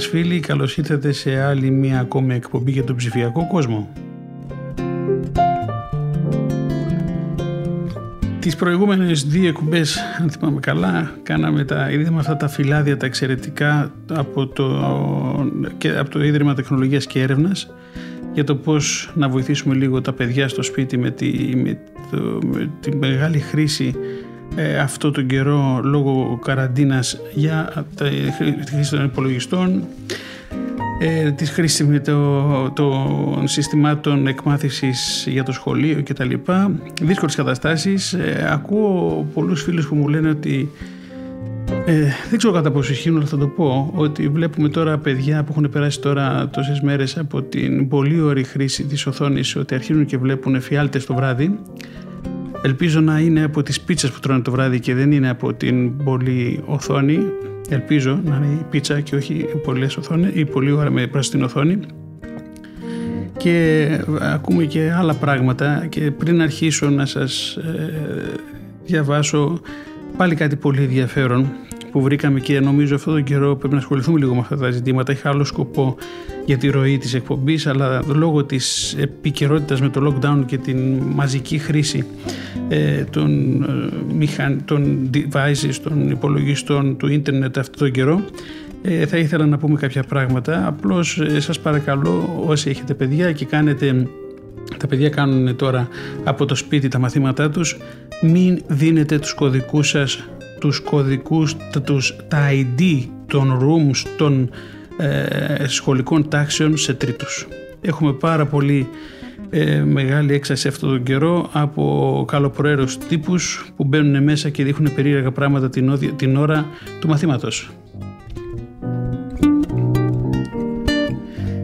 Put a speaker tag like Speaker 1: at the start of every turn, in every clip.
Speaker 1: Μας φίλοι, καλώς ήρθατε σε άλλη μία ακόμη εκπομπή για τον ψηφιακό κόσμο. Τις προηγούμενες δύο εκπομπές, αν θυμάμαι καλά, κάναμε τα, είδαμε αυτά τα φυλάδια τα εξαιρετικά από το, και από το Ίδρυμα Τεχνολογίας και Έρευνας για το πώς να βοηθήσουμε λίγο τα παιδιά στο σπίτι με τη, με με τη μεγάλη χρήση ε, αυτό τον καιρό λόγω καραντίνας για τη χρήση των υπολογιστών ε, της χρήσης το, των συστημάτων εκμάθησης για το σχολείο και τα λοιπά. Δύσκολες καταστάσεις. Ε, ακούω πολλούς φίλους που μου λένε ότι ε, δεν ξέρω κατά πόσο ισχύουν, αλλά θα το πω ότι βλέπουμε τώρα παιδιά που έχουν περάσει τώρα τόσες μέρες από την πολύ ωραία χρήση της οθόνης ότι αρχίζουν και βλέπουν εφιάλτες το βράδυ Ελπίζω να είναι από τις πίτσες που τρώνε το βράδυ και δεν είναι από την πολύ οθόνη. Ελπίζω να είναι η πίτσα και όχι οι πολλές οθόνες ή πολύ ώρα με πράσινη οθόνη. Και ακούμε και άλλα πράγματα και πριν αρχίσω να σας ε, διαβάσω πάλι κάτι πολύ ενδιαφέρον που βρήκαμε και νομίζω αυτόν τον καιρό πρέπει να ασχοληθούμε λίγο με αυτά τα ζητήματα. Είχα άλλο σκοπό για τη ροή της εκπομπής αλλά λόγω της επικαιρότητας με το lockdown και την μαζική χρήση ε, των, ε, μηχαν, των devices, των υπολογιστών του ίντερνετ αυτόν τον καιρό ε, θα ήθελα να πούμε κάποια πράγματα. Απλώς ε, σας παρακαλώ όσοι έχετε παιδιά και κάνετε τα παιδιά κάνουν τώρα από το σπίτι τα μαθήματά τους μην δίνετε τους κωδικούς σας τους κωδικούς, τους, τα ID των rooms των ε, σχολικών τάξεων σε τρίτους. Έχουμε πάρα πολύ ε, μεγάλη έξαση αυτόν τον καιρό από καλοπροαίρους τύπους που μπαίνουν μέσα και δείχνουν περίεργα πράγματα την, την ώρα του μαθήματος.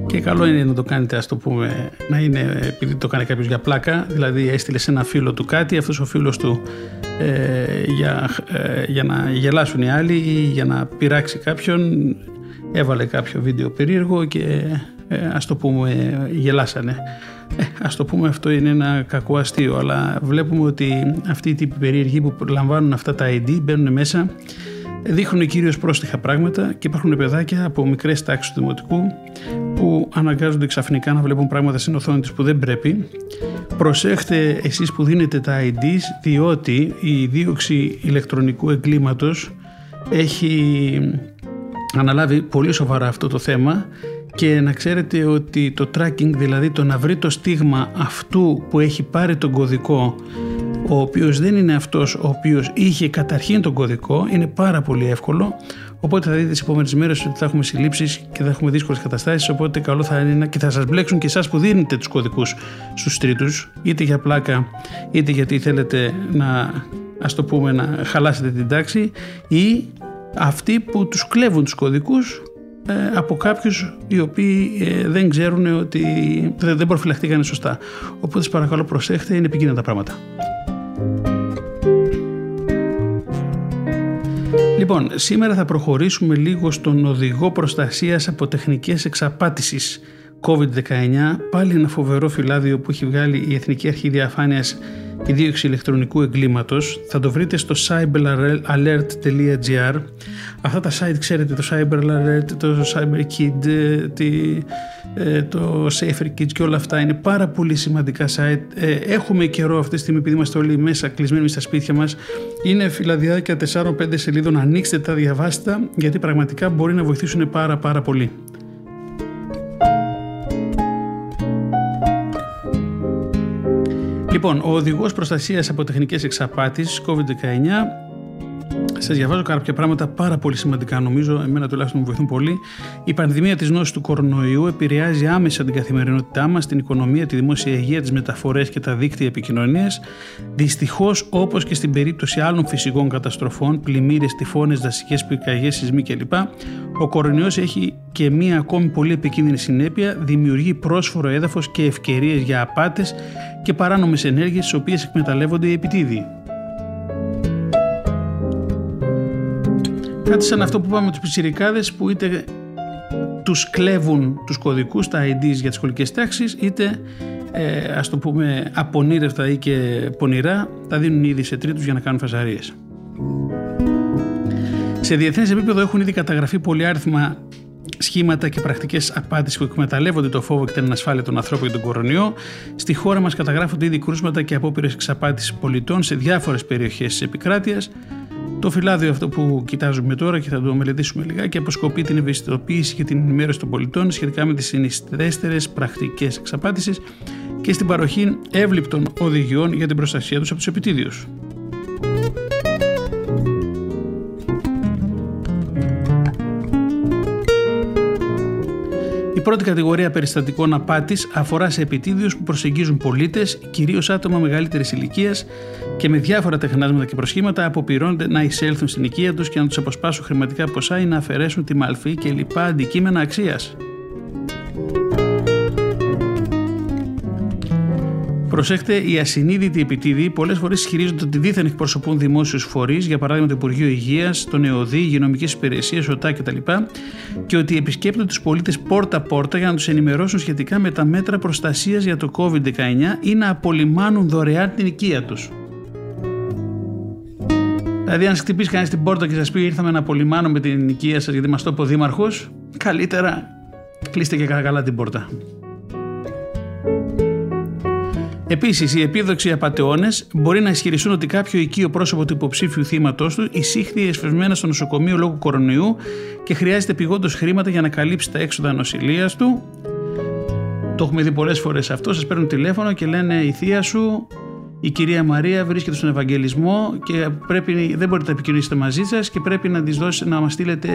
Speaker 1: Και καλό είναι να το κάνετε, ας το πούμε, να είναι επειδή το κάνει κάποιος για πλάκα, δηλαδή έστειλε σε ένα φίλο του κάτι, αυτός ο φίλος του ε, για, ε, για να γελάσουν οι άλλοι ή για να πειράξει κάποιον έβαλε κάποιο βίντεο περίεργο και ε, ας το πούμε γελάσανε. Ε, ας το πούμε αυτό είναι ένα κακό αστείο αλλά βλέπουμε ότι αυτοί οι τύποι περίεργοι που λαμβάνουν αυτά τα ID μπαίνουν μέσα δείχνουν κυρίως πρόστιχα πράγματα και υπάρχουν παιδάκια από μικρές τάξεις του δημοτικού που αναγκάζονται ξαφνικά να βλέπουν πράγματα στην οθόνη τους που δεν πρέπει. Προσέχτε εσείς που δίνετε τα IDs διότι η δίωξη ηλεκτρονικού εγκλήματος έχει αναλάβει πολύ σοβαρά αυτό το θέμα και να ξέρετε ότι το tracking, δηλαδή το να βρει το στίγμα αυτού που έχει πάρει τον κωδικό ο οποίος δεν είναι αυτός ο οποίος είχε καταρχήν τον κωδικό είναι πάρα πολύ εύκολο. Οπότε θα δείτε τις επόμενες μέρες ότι θα έχουμε συλλήψεις και θα έχουμε δύσκολες καταστάσεις οπότε καλό θα είναι και θα σας μπλέξουν και εσάς που δίνετε τους κωδικούς στους τρίτους είτε για πλάκα είτε γιατί θέλετε να ας το πούμε να χαλάσετε την τάξη ή αυτοί που τους κλέβουν τους κωδικούς ε, από κάποιους οι οποίοι ε, δεν ξέρουν ότι δεν προφυλαχτήκαν σωστά. Οπότε σας παρακαλώ προσέχτε, είναι επικίνδυνα τα πράγματα. Λοιπόν, σήμερα θα προχωρήσουμε λίγο στον οδηγό προστασίας από τεχνικές εξαπάτησης COVID-19, πάλι ένα φοβερό φυλάδιο που έχει βγάλει η Εθνική Αρχή Διαφάνειας και Δίωξη Ηλεκτρονικού Εγκλήματος. Θα το βρείτε στο cyberalert.gr. Αυτά τα site ξέρετε, το Cyber Alert, το CyberKid, ε, το Safer Kids και όλα αυτά είναι πάρα πολύ σημαντικά site. Ε, έχουμε καιρό αυτή τη στιγμή επειδή είμαστε όλοι μέσα κλεισμένοι στα σπίτια μας. Είναι φυλαδιάκια 4-5 σελίδων, ανοίξτε τα, διαβάστε γιατί πραγματικά μπορεί να βοηθήσουν πάρα πάρα πολύ. Λοιπόν, ο οδηγός προστασίας από τεχνικές εξαπάτησης COVID-19 Σας διαβάζω κάποια πράγματα πάρα πολύ σημαντικά, νομίζω, εμένα τουλάχιστον μου βοηθούν πολύ. Η πανδημία της νόσης του κορονοϊού επηρεάζει άμεσα την καθημερινότητά μας, την οικονομία, τη δημόσια υγεία, τις μεταφορές και τα δίκτυα επικοινωνίας. Δυστυχώς, όπως και στην περίπτωση άλλων φυσικών καταστροφών, πλημμύρες, τυφώνες, δασικές πυρκαγιές, σεισμοί κλπ., ο κορονοϊός έχει και μία ακόμη πολύ επικίνδυνη συνέπεια, δημιουργεί πρόσφορο έδαφος και ευκαιρίες για απάτες και παράνομες ενέργειες, τι οποίες εκμεταλλεύονται οι επιτίδιοι. Κάτι σαν αυτό που είπαμε με τους πιτσιρικάδες που είτε τους κλέβουν τους κωδικούς, τα IDs για τις σχολικές τάξεις, είτε ε, ας το πούμε απονήρευτα ή και πονηρά τα δίνουν ήδη σε τρίτους για να κάνουν φασαρίες. Σε διεθνές επίπεδο έχουν ήδη καταγραφεί πολύ άριθμα σχήματα και πρακτικές απάτης που εκμεταλλεύονται το φόβο και την ανασφάλεια των ανθρώπων για τον κορονοϊό. Στη χώρα μας καταγράφονται ήδη κρούσματα και απόπειρες εξαπάτησης πολιτών σε διάφορες περιοχές της επικράτειας. Το φυλάδιο αυτό που κοιτάζουμε τώρα και θα το μελετήσουμε λιγάκι αποσκοπεί την ευαισθητοποίηση και την ενημέρωση των πολιτών σχετικά με τις συνιστέστερε πρακτικές εξαπάτησης και στην παροχή εύληπτων οδηγιών για την προστασία τους από τους επιτίδιους. Πρώτη κατηγορία περιστατικών απάτης αφορά σε επιτίδιου που προσεγγίζουν πολίτες, κυρίως άτομα μεγαλύτερης ηλικίας και με διάφορα τεχνάσματα και προσχήματα αποπειρώνται να εισέλθουν στην οικία τους και να τους αποσπάσουν χρηματικά ποσά ή να αφαιρέσουν τη μαλφή και λοιπά αντικείμενα αξίας. Προσέχτε, οι ασυνείδητοι επιτίδιοι πολλές φορές ισχυρίζονται ότι δίθεν εκπροσωπούν δημόσιους φορείς, για παράδειγμα το Υπουργείο Υγείας, τον ΕΟΔΗ, υγειονομικές υπηρεσίες, ΟΤΑ κτλ. και ότι επισκέπτονται τους πολίτες πόρτα-πόρτα για να τους ενημερώσουν σχετικά με τα μέτρα προστασίας για το COVID-19 ή να απολυμάνουν δωρεάν την οικία τους. Δηλαδή, αν χτυπήσει κανείς την πόρτα και σας πει ήρθαμε να απολυμάνουμε την οικία σας γιατί μας το είπε ο Δήμαρχος, καλύτερα κλείστε και καλά την πόρτα. Επίσης, οι επίδοξοι απαταιώνες μπορεί να ισχυριστούν ότι κάποιο οικείο πρόσωπο του υποψήφιου θύματό του εισήχθη εσφεσμένα στο νοσοκομείο λόγω κορονοϊού και χρειάζεται επιγόντω χρήματα για να καλύψει τα έξοδα νοσηλείας του. Το έχουμε δει πολλές φορές αυτό. Σας παίρνουν τηλέφωνο και λένε η θεία σου η κυρία Μαρία βρίσκεται στον Ευαγγελισμό και πρέπει, δεν μπορείτε να επικοινωνήσετε μαζί σας και πρέπει να, της δώσει, να μας στείλετε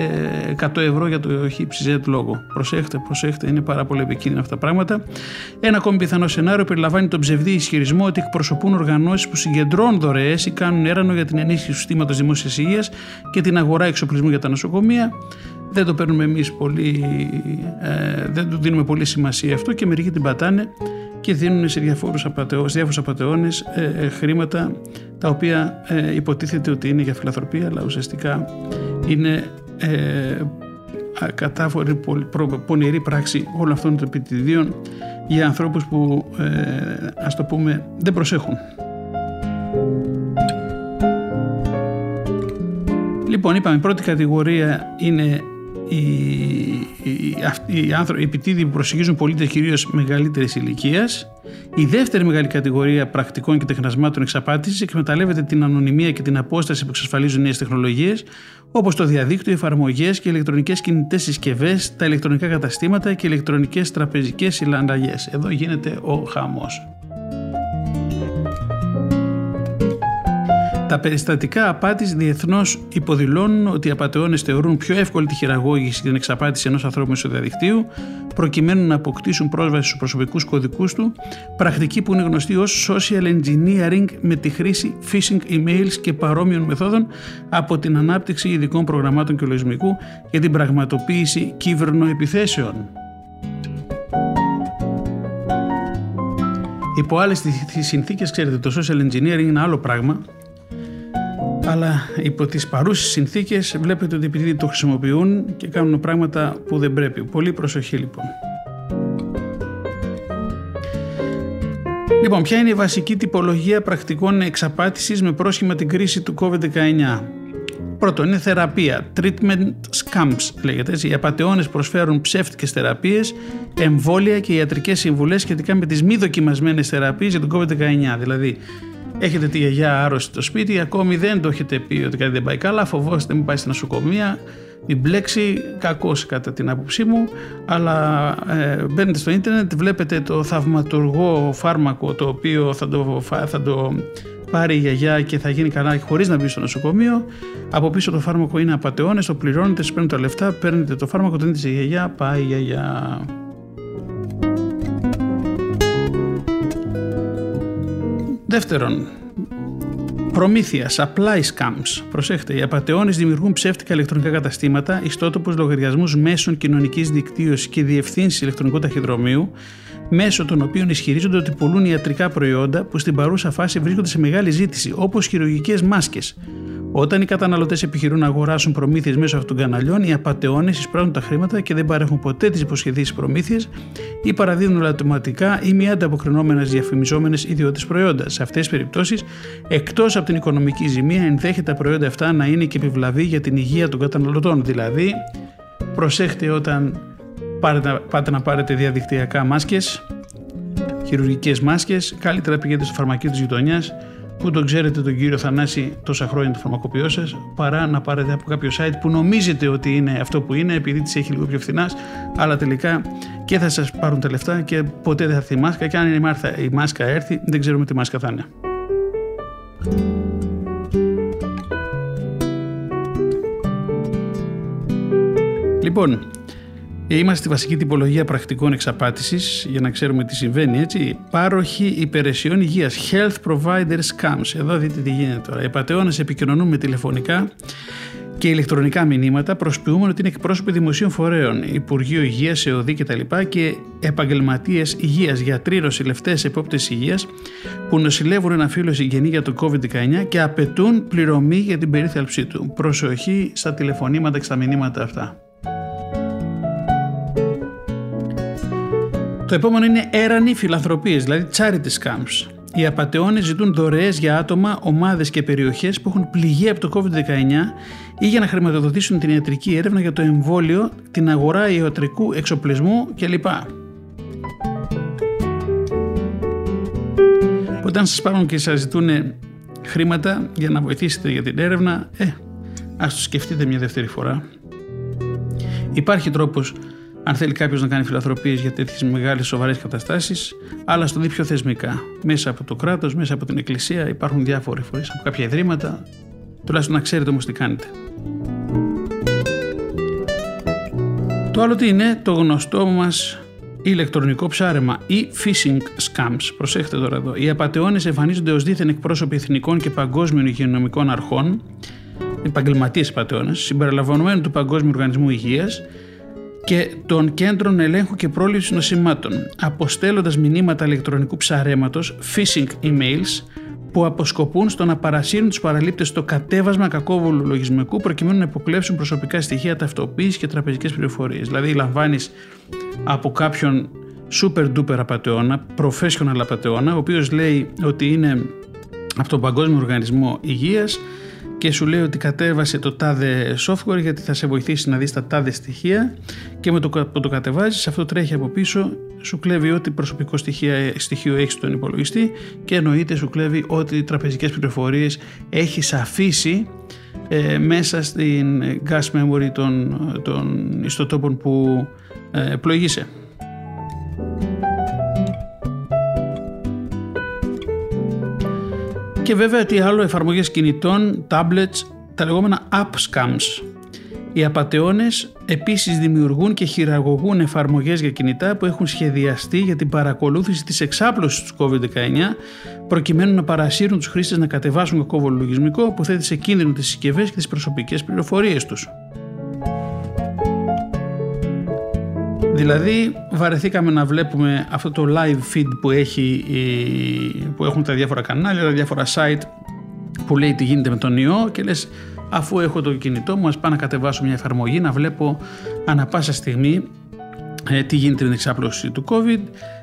Speaker 1: 100 ευρώ για το χύψη λόγο. Προσέχτε, προσέχτε, είναι πάρα πολύ επικίνδυνα αυτά τα πράγματα. Ένα ακόμη πιθανό σενάριο περιλαμβάνει τον ψευδή ισχυρισμό ότι εκπροσωπούν οργανώσεις που συγκεντρώνουν δωρεές ή κάνουν έρανο για την ενίσχυση του συστήματος δημόσιας υγείας και την αγορά εξοπλισμού για τα νοσοκομεία. Δεν το παίρνουμε εμείς πολύ, ε, δεν του δίνουμε πολύ σημασία αυτό και μερικοί την πατάνε και δίνουν σε διάφορους, απατεώνες, διάφορους απατεώνες ε, ε, χρήματα τα οποία ε, υποτίθεται ότι είναι για φιλανθρωπία αλλά ουσιαστικά είναι ε, κατάφορη πονηρή πράξη όλων αυτών των επιτιδίων για ανθρώπους που ε, ας το πούμε δεν προσέχουν. Λοιπόν, είπαμε, η πρώτη κατηγορία είναι οι, οι, άνθρωποι, οι επιτίδιοι που προσεγγίζουν πολίτες κυρίως μεγαλύτερης ηλικίας. Η δεύτερη μεγάλη κατηγορία πρακτικών και τεχνασμάτων εξαπάτησης εκμεταλλεύεται την ανωνυμία και την απόσταση που εξασφαλίζουν νέες τεχνολογίες, όπως το διαδίκτυο, εφαρμογές και ηλεκτρονικές κινητές συσκευές, τα ηλεκτρονικά καταστήματα και ηλεκτρονικές τραπεζικές συλλανταγέ. Εδώ γίνεται ο χαμός. Τα περιστατικά απάτης διεθνώς υποδηλώνουν ότι οι απαταιώνες θεωρούν πιο εύκολη τη χειραγώγηση και την εξαπάτηση ενός ανθρώπου μέσω διαδικτύου, προκειμένου να αποκτήσουν πρόσβαση στους προσωπικούς κωδικούς του, πρακτική που είναι γνωστή ως social engineering με τη χρήση phishing emails και παρόμοιων μεθόδων από την ανάπτυξη ειδικών προγραμμάτων και λογισμικού για την πραγματοποίηση κυβερνοεπιθέσεων. Υπό άλλες συνθήκες, ξέρετε, το social engineering είναι άλλο πράγμα αλλά υπό τις παρούσες συνθήκες βλέπετε ότι επειδή το χρησιμοποιούν και κάνουν πράγματα που δεν πρέπει. Πολύ προσοχή λοιπόν. Λοιπόν, ποια είναι η βασική τυπολογία πρακτικών εξαπάτησης με πρόσχημα την κρίση του COVID-19; Πρώτον, είναι θεραπεία. Treatment scams λέγεται. Οι απαταιώνες προσφέρουν ψεύτικες θεραπείες, εμβόλια και ιατρικές συμβουλές σχετικά με τις μη δοκιμασμένες θεραπείες για τον COVID-19. Δηλαδή, έχετε τη γιαγιά άρρωστη στο σπίτι, ακόμη δεν το έχετε πει ότι κάτι δεν πάει καλά, φοβόστε μην πάει στην νοσοκομεία, μην μπλέξει, κακός κατά την άποψή μου, αλλά ε, μπαίνετε στο ίντερνετ, βλέπετε το θαυματουργό φάρμακο το οποίο θα το, θα το πάρει η γιαγιά και θα γίνει καλά χωρίς να μπει στο νοσοκομείο. Από πίσω το φάρμακο είναι απαταιώνες, το πληρώνετε, σα παίρνουν τα λεφτά, παίρνετε το φάρμακο, το δίνετε στη γιαγιά, πάει η γιαγιά. Δεύτερον, Προμήθειας, supply scams. Προσέχτε, οι απαταιώνες δημιουργούν ψεύτικα ηλεκτρονικά καταστήματα, ιστότοπους λογαριασμούς μέσων κοινωνικής δικτύωσης και διευθύνση ηλεκτρονικού ταχυδρομείου, μέσω των οποίων ισχυρίζονται ότι πουλούν ιατρικά προϊόντα που στην παρούσα φάση βρίσκονται σε μεγάλη ζήτηση, όπως χειρουργικές μάσκες. Όταν οι καταναλωτές επιχειρούν να αγοράσουν προμήθειες μέσω αυτών των καναλιών, οι απαταιώνες εισπράττουν τα χρήματα και δεν παρέχουν ποτέ τις υποσχεδίσεις προμήθειες ή παραδίδουν autoματικά ή μη ανταποκρινόμενες διαφημιζόμενες ιδιότητε προϊόντα. Σε αυτές τις περιπτώσεις, εκτός από την οικονομική ζημία, ενδέχεται τα προϊόντα αυτά να είναι και επιβλαβή για την υγεία των καταναλωτών. Δηλαδή, προσέχτε όταν πάτε να πάρετε διαδικτυακά μάσκες, χειρουργικές μάσκες, καλύτερα πηγαίνετε στο φαρμακείο της γειτονιάς που τον ξέρετε τον κύριο Θανάση τόσα χρόνια το φαρμακοποιό σας, παρά να πάρετε από κάποιο site που νομίζετε ότι είναι αυτό που είναι, επειδή τις έχει λίγο πιο φθηνάς, αλλά τελικά και θα σας πάρουν τα λεφτά και ποτέ δεν θα έρθει η μάσκα. Και αν η μάσκα έρθει, δεν ξέρουμε τι μάσκα θα είναι. Λοιπόν, Είμαστε στη βασική τυπολογία πρακτικών εξαπάτησης για να ξέρουμε τι συμβαίνει. Έτσι. Πάροχοι υπηρεσιών υγείας, health provider scams. Εδώ δείτε τι γίνεται τώρα. Οι πατεώνες επικοινωνούν με τηλεφωνικά και ηλεκτρονικά μηνύματα προσποιούμενο ότι είναι εκπρόσωποι δημοσίων φορέων, Υπουργείο Υγείας, ΕΟΔΗ κτλ. και, και επαγγελματίες υγείας, γιατροί, νοσηλευτέ, επόπτες υγείας που νοσηλεύουν ένα φίλο συγγενή για το COVID-19 και απαιτούν πληρωμή για την περίθαλψή του. Προσοχή στα τηλεφωνήματα και στα μηνύματα αυτά. Το επόμενο είναι έρανοι φιλανθρωπίες, δηλαδή charity scams. Οι απαταιώνες ζητούν δωρεές για άτομα, ομάδες και περιοχές που έχουν πληγεί από το COVID-19 ή για να χρηματοδοτήσουν την ιατρική έρευνα για το εμβόλιο, την αγορά ιατρικού εξοπλισμού κλπ. Όταν σας πάρουν και σας ζητούν χρήματα για να βοηθήσετε για την έρευνα, ε, ας το σκεφτείτε μια δεύτερη φορά. Υπάρχει τρόπος αν θέλει κάποιος να κάνει φιλανθρωπίες για τέτοιες μεγάλες σοβαρές καταστάσεις, αλλά στο δει πιο θεσμικά. Μέσα από το κράτος, μέσα από την εκκλησία υπάρχουν διάφοροι φορεί, από κάποια ιδρύματα. Τουλάχιστον να ξέρετε όμως τι κάνετε. Το άλλο τι είναι το γνωστό μας ηλεκτρονικό ψάρεμα ή phishing scams. Προσέχτε τώρα εδώ. Οι απαταιώνες εμφανίζονται ως δίθεν εκπρόσωποι εθνικών και παγκόσμιων υγειονομικών αρχών, επαγγελματίες απαταιώνες, συμπεριλαμβανομένου του Παγκόσμιου Οργανισμού Υγείας, και των κέντρων ελέγχου και πρόληψης νοσημάτων, αποστέλλοντας μηνύματα ηλεκτρονικού ψαρέματος, phishing emails, που αποσκοπούν στο να παρασύρουν τους παραλήπτες στο κατέβασμα κακόβουλου λογισμικού προκειμένου να υποκλέψουν προσωπικά στοιχεία, ταυτοποίησης και τραπεζικές πληροφορίες. Δηλαδή, λαμβάνεις από κάποιον super duper απαταιώνα, professional απαταιώνα, ο οποίος λέει ότι είναι από τον Παγκόσμιο Οργανισμό Υγείας και σου λέει ότι κατέβασε το τάδε software γιατί θα σε βοηθήσει να δεις τα τάδε στοιχεία και με το που το κατεβάζεις αυτό τρέχει από πίσω σου κλέβει ό,τι προσωπικό στοιχείο, στοιχείο έχεις στον υπολογιστή και εννοείται σου κλέβει ό,τι τραπεζικές πληροφορίες έχεις αφήσει ε, μέσα στην gas memory των, των ιστοτόπων που ε, πλοηγείσαι. Και βέβαια τι άλλο εφαρμογές κινητών, tablets, τα λεγόμενα app scams. Οι απαταιώνες επίσης δημιουργούν και χειραγωγούν εφαρμογές για κινητά που έχουν σχεδιαστεί για την παρακολούθηση της εξάπλωσης του COVID-19 προκειμένου να παρασύρουν τους χρήστες να κατεβάσουν κακόβολο λογισμικό που θέτει σε κίνδυνο τις συσκευές και τις προσωπικές πληροφορίες τους. Δηλαδή βαρεθήκαμε να βλέπουμε αυτό το live feed που, έχει, που έχουν τα διάφορα κανάλια, τα διάφορα site που λέει τι γίνεται με τον ιό και λες αφού έχω το κινητό μου ας πάω να κατεβάσω μια εφαρμογή να βλέπω ανα πάσα στιγμή ε, τι γίνεται με την εξάπλωση του COVID.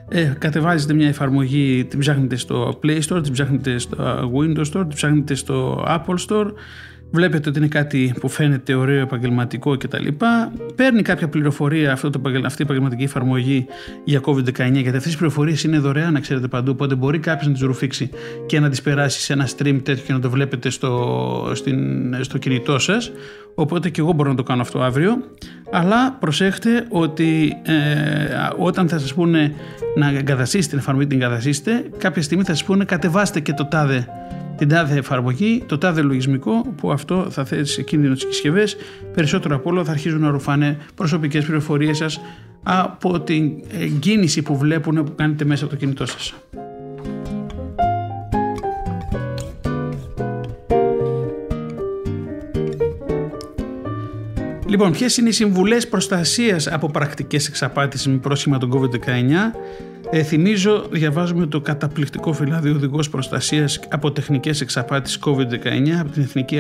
Speaker 1: Ε, κατεβάζετε μια εφαρμογή, την ψάχνετε στο Play Store, την ψάχνετε στο Windows Store, την ψάχνετε στο Apple Store βλέπετε ότι είναι κάτι που φαίνεται ωραίο, επαγγελματικό κτλ. Παίρνει κάποια πληροφορία αυτό το, αυτή η επαγγελματική εφαρμογή για COVID-19, γιατί αυτές οι πληροφορίες είναι δωρεάν, να ξέρετε παντού. Οπότε μπορεί κάποιος να τις ρουφήξει και να τις περάσει σε ένα stream τέτοιο και να το βλέπετε στο, στην, στο κινητό σας. Οπότε και εγώ μπορώ να το κάνω αυτό αύριο. Αλλά προσέχτε ότι ε, όταν θα σας πούνε να εγκαταστήσετε την εφαρμογή, την εγκαταστήσετε, κάποια στιγμή θα σας πούνε κατεβάστε και το τάδε την τάδε εφαρμογή, το τάδε λογισμικό που αυτό θα θέσει σε κίνδυνο τις συσκευές. Περισσότερο από όλο θα αρχίζουν να ρουφάνε προσωπικές πληροφορίες σας από την κίνηση που βλέπουν που κάνετε μέσα από το κινητό σας. Λοιπόν, ποιες είναι οι συμβουλές προστασίας από πρακτικές εξαπάτησης με πρόσχημα τον COVID-19; Ε, θυμίζω, διαβάζουμε το καταπληκτικό φυλάδιο οδηγός προστασίας από τεχνικές εξαπάτησης COVID-19 από την Εθνική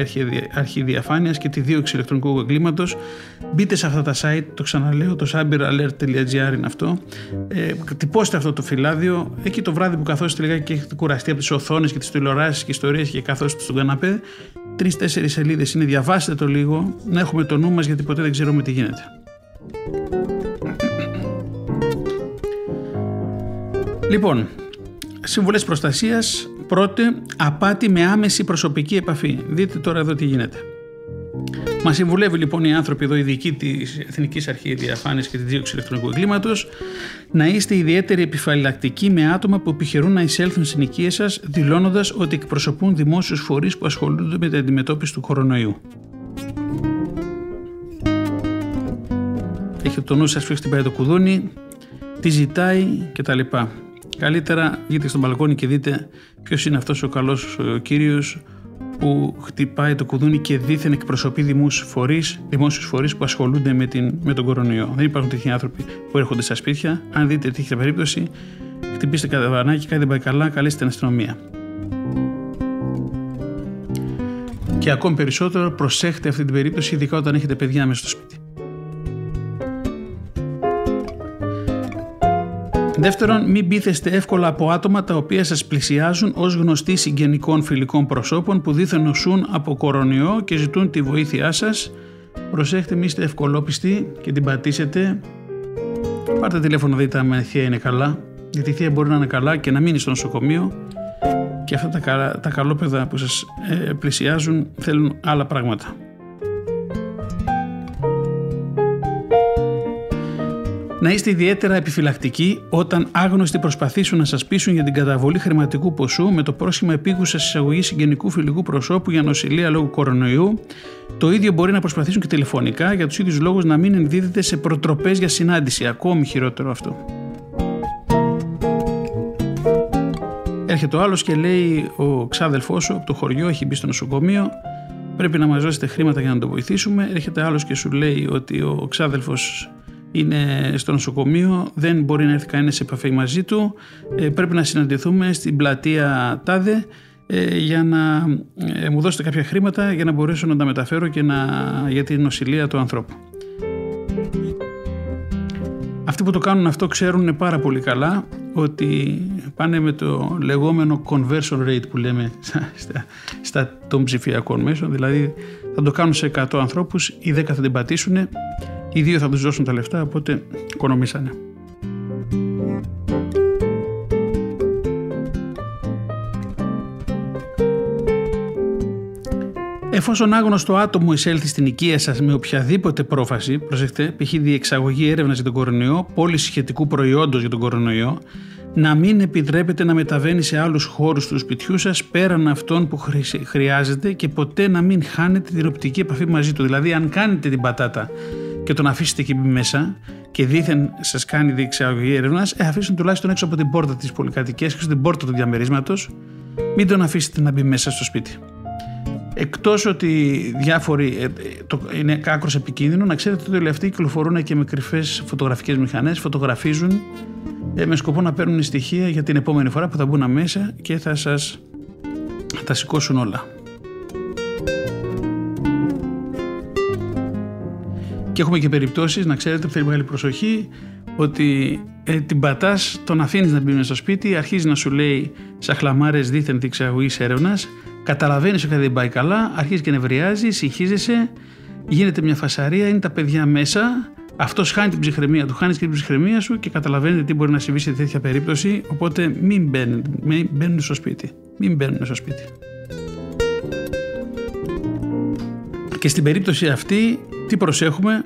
Speaker 1: Αρχή Διαφάνειας και τη δίωξη ηλεκτρονικού εγκλήματος. Μπείτε σε αυτά τα site, το ξαναλέω, το cyberalert.gr είναι αυτό. Ε, τυπώστε αυτό το φυλάδιο. Εκεί το βράδυ που καθόσετε λιγάκι και έχετε κουραστεί από τις οθόνες και τις τηλεοράσεις και ιστορίες και καθόσετε στον καναπέ, τρει-τέσσερι σελίδες είναι, διαβάστε το λίγο, να έχουμε το νου μας γιατί ποτέ δεν ξέρουμε τι γίνεται. Λοιπόν, συμβουλές προστασίας. Πρώτη, απάτη με άμεση προσωπική επαφή. Δείτε τώρα εδώ τι γίνεται. Μα συμβουλεύει λοιπόν οι άνθρωποι εδώ, οι ειδικοί της Εθνικής Αρχή Διαφάνειας και της Δίωξης Ηλεκτρονικού Εγκλήματος, να είστε ιδιαίτερη επιφυλακτικοί με άτομα που επιχειρούν να εισέλθουν στην οικία σας, δηλώνοντας ότι εκπροσωπούν δημόσιους φορείς που ασχολούνται με την αντιμετώπιση του κορονοϊού. Έχετε το νου σας, ποιο χτυπάει το κουδούνι, τι ζητάει κτλ. Καλύτερα βγείτε στον μπαλκόνι και δείτε ποιος είναι αυτός ο καλός κύριος που χτυπάει το κουδούνι και δίθεν εκπροσωπεί δημόσιους φορείς δημόσιους φορείς που ασχολούνται με, την, με τον κορονοϊό. Δεν υπάρχουν τέτοιοι άνθρωποι που έρχονται στα σπίτια. Αν δείτε τέτοια περίπτωση, χτυπήστε κατά βανάκι, κάτι δεν πάει καλά, καλείστε την αστυνομία. Και ακόμη περισσότερο προσέχτε αυτή την περίπτωση, ειδικά όταν έχετε παιδιά μέσα στο σπίτι. Δεύτερον, μην πείθεστε εύκολα από άτομα τα οποία σας πλησιάζουν ως γνωστοί συγγενικών φιλικών προσώπων που δίθεν νοσούν από κορονοϊό και ζητούν τη βοήθειά σας. Προσέχτε, μη είστε ευκολόπιστοι και την πατήσετε. Πάρτε τηλέφωνο, δείτε αν η θεία είναι καλά. Γιατί η θεία μπορεί να είναι καλά και να μείνει στο νοσοκομείο και αυτά τα, τα καλόπαιδα που σας ε, πλησιάζουν θέλουν άλλα πράγματα. Να είστε ιδιαίτερα επιφυλακτικοί όταν άγνωστοι προσπαθήσουν να σας πείσουν για την καταβολή χρηματικού ποσού με το πρόσχημα επίγουσας εισαγωγής συγγενικού φιλικού προσώπου για νοσηλεία λόγω κορονοϊού. Το ίδιο μπορεί να προσπαθήσουν και τηλεφωνικά για τους ίδιους λόγους να μην ενδίδεται σε προτροπές για συνάντηση. Ακόμη χειρότερο αυτό. Έρχεται ο άλλος και λέει: Ο ξάδελφός σου από το χωριό έχει μπει στο νοσοκομείο. Πρέπει να μας δώσετε χρήματα για να το βοηθήσουμε. Έρχεται άλλος και σου λέει ότι ο ξάδελφος είναι στο νοσοκομείο, δεν μπορεί να έρθει κανένας σε επαφή μαζί του. Ε, πρέπει να συναντηθούμε στην πλατεία Τάδε ε, για να ε, μου δώσετε κάποια χρήματα για να μπορέσω να τα μεταφέρω και να, για την νοσηλεία του ανθρώπου. Αυτοί που το κάνουν αυτό ξέρουν πάρα πολύ καλά ότι πάνε με το λεγόμενο conversion rate που λέμε στα, στα των ψηφιακών μέσων, δηλαδή θα το κάνουν σε 100 ανθρώπους, οι 10 θα την πατήσουν οι δύο θα τους δώσουν τα λεφτά, οπότε οικονομήσανε. Εφόσον άγνωστο άτομο εισέλθει στην οικία σας με οποιαδήποτε πρόφαση, προσεχτέ, π.χ. διεξαγωγή έρευνας για τον κορονοϊό, πώληση σχετικού προϊόντος για τον κορονοϊό, να μην επιτρέπετε να μεταβαίνει σε άλλους χώρους του σπιτιού σας πέραν αυτών που χρειάζεται και ποτέ να μην χάνετε την οπτική επαφή μαζί του. Δηλαδή αν κάνετε την πατάτα και τον αφήσετε εκεί μέσα και δήθεν σας κάνει διεξαγωγή έρευνας, ε, αφήσουν τουλάχιστον έξω από την πόρτα της πολυκατοικίας, έξω από την πόρτα του διαμερίσματος, μην τον αφήσετε να μπει μέσα στο σπίτι. Εκτός ότι διάφοροι ε, το, είναι άκρος επικίνδυνο, να ξέρετε ότι όλοι αυτοί κυκλοφορούν και με κρυφές φωτογραφικές μηχανές, φωτογραφίζουν ε, με σκοπό να παίρνουν στοιχεία για την επόμενη φορά που θα μπουν μέσα και θα σας τα σηκώσουν όλα. Και έχουμε και περιπτώσεις, να ξέρετε, που θέλει μεγάλη προσοχή, ότι ε, την πατάς, τον αφήνεις να μπει μέσα στο σπίτι, αρχίζει να σου λέει σαχλαμάρες δίθεν διεξαγωγή έρευνας, καταλαβαίνεις ότι δεν πάει καλά, αρχίζει και νευριάζει, συγχύζεσαι, γίνεται μια φασαρία, είναι τα παιδιά μέσα, αυτός χάνει την ψυχραιμία του, χάνεις και την ψυχραιμία σου και καταλαβαίνετε τι μπορεί να συμβεί σε τέτοια περίπτωση. Οπότε μην μπαίνουν, μην μπαίνουν στο σπίτι. Μην μπαίνουν στο σπίτι. Και στην περίπτωση αυτή, τι προσέχουμε,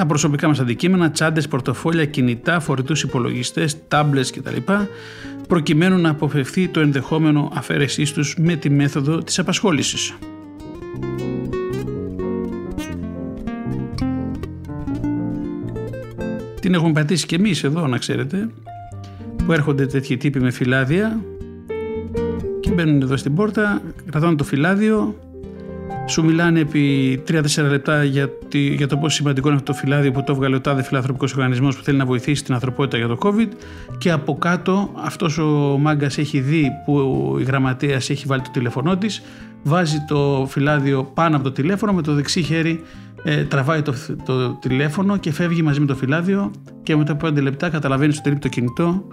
Speaker 1: τα προσωπικά μας αντικείμενα, τσάντες, πορτοφόλια, κινητά, φορητούς υπολογιστές, τάμπλες κτλ. προκειμένου να αποφευθεί το ενδεχόμενο αφαίρεσής τους με τη μέθοδο της απασχόλησης. Την έχουμε πατήσει και εμείς εδώ να ξέρετε που έρχονται τέτοιοι τύποι με φυλάδια και μπαίνουν εδώ στην πόρτα, κρατάνε το φυλάδιο, σου μιλάνε επί 3-4 λεπτά για, για το πόσο σημαντικό είναι αυτό το φυλάδιο που το έβγαλε ο τάδε φιλανθρωπικός οργανισμός που θέλει να βοηθήσει την ανθρωπότητα για το COVID. Και από κάτω αυτός ο μάγκας έχει δει που η γραμματέας έχει βάλει το τηλέφωνό της, βάζει το φυλάδιο πάνω από το τηλέφωνο, με το δεξί χέρι ε, τραβάει το, το τηλέφωνο και φεύγει μαζί με το φυλάδιο και μετά από 5 λεπτά καταλαβαίνεις ότι λείπει το κινητό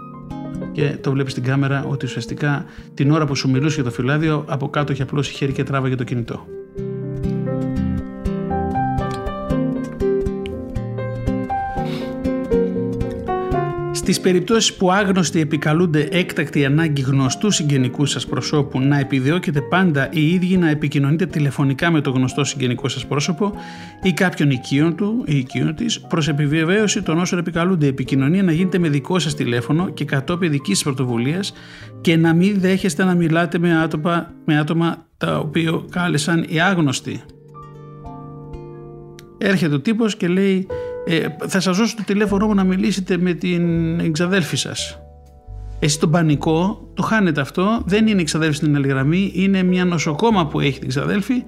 Speaker 1: και το βλέπεις στην κάμερα ότι ουσιαστικά την ώρα που σου μιλούσε για το φυλάδιο από κάτω έχει απλώσει χέρι και τράβαγε το κινητό. Στι περιπτώσεις που άγνωστοι επικαλούνται έκτακτη ανάγκη γνωστού συγγενικού σας προσώπου να επιδιώκετε πάντα οι ίδιοι να επικοινωνείτε τηλεφωνικά με το γνωστό συγγενικό σας πρόσωπο ή κάποιον οικείων του ή οικείων της, προς επιβεβαίωση των όσων επικαλούνται η επικοινωνία να γίνεται με δικό σας τηλέφωνο και κατόπιν δικής σας πρωτοβουλίας και να μην δέχεστε να μιλάτε με άτομα, με άτομα τα οποία κάλεσαν οι άγνωστοι. Έρχεται ο τύπος και λέει ε, θα σας δώσω το τηλέφωνο μου να μιλήσετε με την εξαδέλφη σας. Εσύ τον πανικό το χάνετε αυτό, δεν είναι εξαδέλφη στην άλλη γραμμή, είναι μια νοσοκόμα που έχει την εξαδέλφη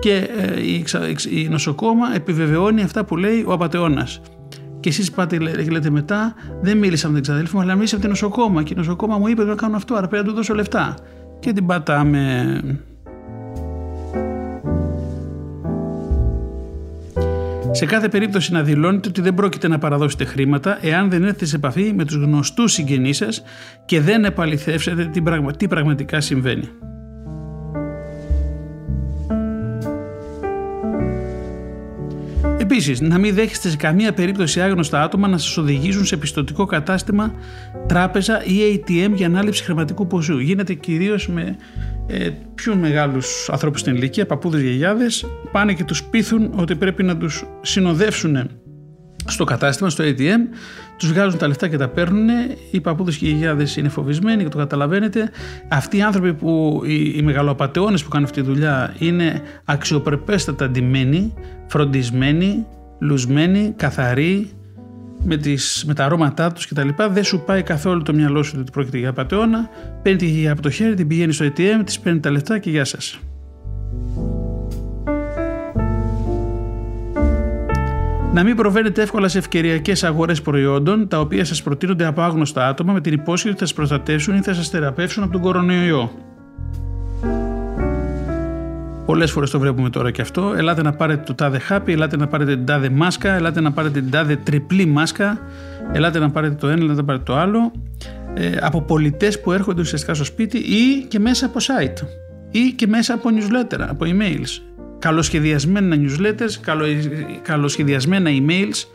Speaker 1: και ε, η, νοσοκόμα επιβεβαιώνει αυτά που λέει ο απατεώνας. Και εσείς πάτε και λέτε μετά, δεν μίλησα με την εξαδέλφη μου, αλλά μίλησα με την νοσοκόμα. Και η νοσοκόμα μου είπε να κάνω αυτό, άρα πρέπει να του δώσω λεφτά. Και την πατάμε. Σε κάθε περίπτωση να δηλώνετε ότι δεν πρόκειται να παραδώσετε χρήματα εάν δεν έρθετε σε επαφή με τους γνωστούς συγγενείς σας και δεν επαληθεύσετε τι πραγματικά συμβαίνει. Επίσης, να μην δέχεστε σε καμία περίπτωση άγνωστα άτομα να σας οδηγήσουν σε πιστοτικό κατάστημα, τράπεζα ή ATM για ανάληψη χρηματικού ποσού. Γίνεται κυρίως με ε, πιο μεγάλους ανθρώπους στην ηλικία, παππούδες, γιαγιάδες, πάνε και τους πείθουν ότι πρέπει να τους συνοδεύσουν στο κατάστημα, στο ATM, τους βγάζουν τα λεφτά και τα παίρνουν. Οι παππούδες και οι γιαγιάδες είναι φοβισμένοι και το καταλαβαίνετε. Αυτοί οι άνθρωποι που, οι, οι μεγαλοαπαταιώνε που κάνουν αυτή τη δουλειά, είναι αξιοπρεπέστατα ντυμένοι, φροντισμένοι, λουσμένοι, καθαροί, με, τις, με τα αρώματά τους κτλ. Δεν σου πάει καθόλου το μυαλό σου ότι πρόκειται για απαταιώνα. Παίρνει τη από το χέρι, την πηγαίνει στο ATM, της παίρνει τα λεφτά και γεια σας. Να μην προβαίνετε εύκολα σε ευκαιριακές αγορές προϊόντων τα οποία σας προτείνονται από άγνωστα άτομα με την υπόσχεση ότι θα σας προστατεύσουν ή θα σας θεραπεύσουν από τον κορονοϊό. Πολλές φορές το βλέπουμε τώρα και αυτό. Ελάτε να πάρετε το τάδε χάπι, ελάτε να πάρετε την τάδε μάσκα, ελάτε να πάρετε την τάδε τριπλή μάσκα, ελάτε να πάρετε το ένα, ελάτε να πάρετε το άλλο. Ε, από πολιτές που έρχονται ουσιαστικά στο σπίτι ή και μέσα από site ή και μέσα από newsletter, από emails καλοσχεδιασμένα newsletters, καλο, καλοσχεδιασμένα emails,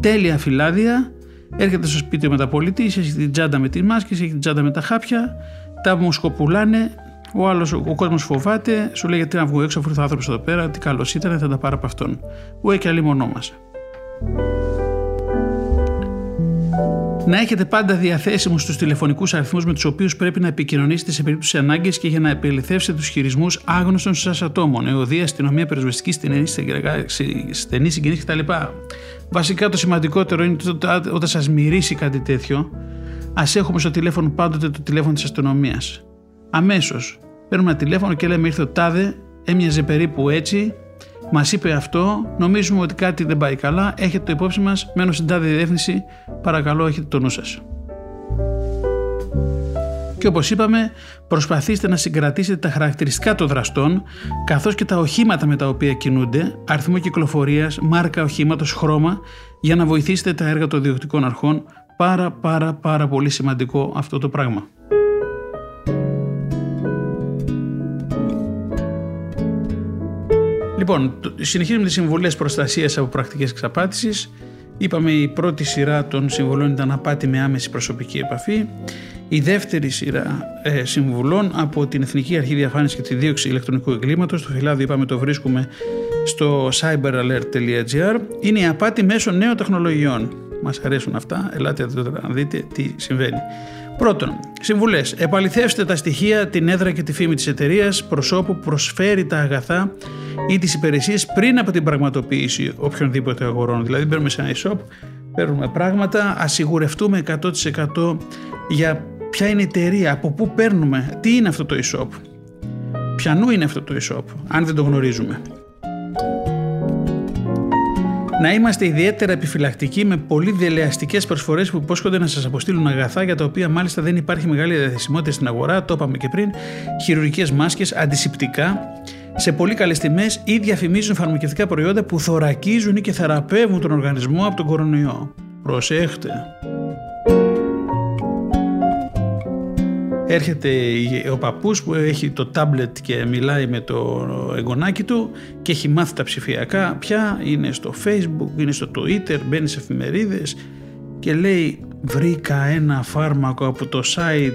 Speaker 1: τέλεια φυλάδια. Έρχεται στο σπίτι ο μεταπολίτη, έχει την τσάντα με τη μάσκες, έχει την τσάντα με τα χάπια, τα μοσκοπουλάνε, ο άλλος, ο κόσμος φοβάται, σου λέει γιατί να βγω έξω, αφού ήρθε άνθρωπο εδώ πέρα, τι καλός ήταν, θα τα πάρω από αυτόν. Ουέ και αλλή μονό μας να έχετε πάντα διαθέσιμους τους τηλεφωνικούς αριθμούς με τους οποίους πρέπει να επικοινωνήσετε σε περίπτωση ανάγκης και για να επελευθεύσετε τους χειρισμούς άγνωστων σας ατόμων, εωδία, αστυνομία, πυροσβεστική, στενή συγγενής κτλ. Βασικά το σημαντικότερο είναι ότι όταν σας μυρίσει κάτι τέτοιο, ας έχουμε στο τηλέφωνο πάντοτε το τηλέφωνο της αστυνομίας. Αμέσως παίρνουμε ένα τηλέφωνο και λέμε ήρθε ο τάδε, έμοιαζε περίπου έτσι, Μας είπε αυτό, νομίζουμε ότι κάτι δεν πάει καλά, έχετε το υπόψη μας, μένω στην τάδε διεύθυνση, παρακαλώ έχετε το νου σας. Και όπως είπαμε, προσπαθήστε να συγκρατήσετε τα χαρακτηριστικά των δραστών, καθώς και τα οχήματα με τα οποία κινούνται, αριθμό κυκλοφορίας, μάρκα οχήματος, χρώμα, για να βοηθήσετε τα έργα των διοκτικών αρχών. Πάρα πάρα πάρα πολύ σημαντικό αυτό το πράγμα. Λοιπόν, συνεχίζουμε τις συμβουλές προστασίας από πρακτικές εξαπάτησης. Είπαμε η πρώτη σειρά των συμβουλών ήταν απάτη με άμεση προσωπική επαφή. Η δεύτερη σειρά ε, συμβουλών από την Εθνική Αρχή Διαφάνειας και τη Δίωξη Ηλεκτρονικού Εγκλήματος. Το φυλάδιο είπαμε το βρίσκουμε στο cyberalert.gr είναι η απάτη μέσω νέων τεχνολογιών. Μας αρέσουν αυτά, ελάτε εδώ να δείτε τι συμβαίνει. Πρώτον, συμβουλές. Επαληθεύστε τα στοιχεία, την έδρα και τη φήμη της εταιρείας, προσώπου που προσφέρει τα αγαθά ή τις υπηρεσίες πριν από την πραγματοποίηση οποιονδήποτε αγορών. Δηλαδή, μπαίνουμε σε ένα e-shop, παίρνουμε πράγματα, ασυγουρευτούμε 100% για ποια είναι η εταιρεία, από πού παίρνουμε, τι είναι αυτό το e-shop, ποιανού είναι αυτό το e-shop, αν δεν το γνωρίζουμε να είμαστε ιδιαίτερα επιφυλακτικοί με πολύ δελεαστικέ προσφορές που υπόσχονται να σας αποστείλουν αγαθά για τα οποία μάλιστα δεν υπάρχει μεγάλη διαθεσιμότητα στην αγορά, το είπαμε και πριν, χειρουργικές μάσκες, αντισηπτικά, σε πολύ καλές τιμές ή διαφημίζουν φαρμακευτικά προϊόντα που θωρακίζουν ή και θεραπεύουν τον οργανισμό από τον κορονοϊό. Προσέχτε. Έρχεται ο παππούς που έχει το τάμπλετ και μιλάει με το εγγονάκι του και έχει μάθει τα ψηφιακά πια, είναι στο facebook, είναι στο twitter, μπαίνει σε εφημερίδες και λέει βρήκα ένα φάρμακο από το site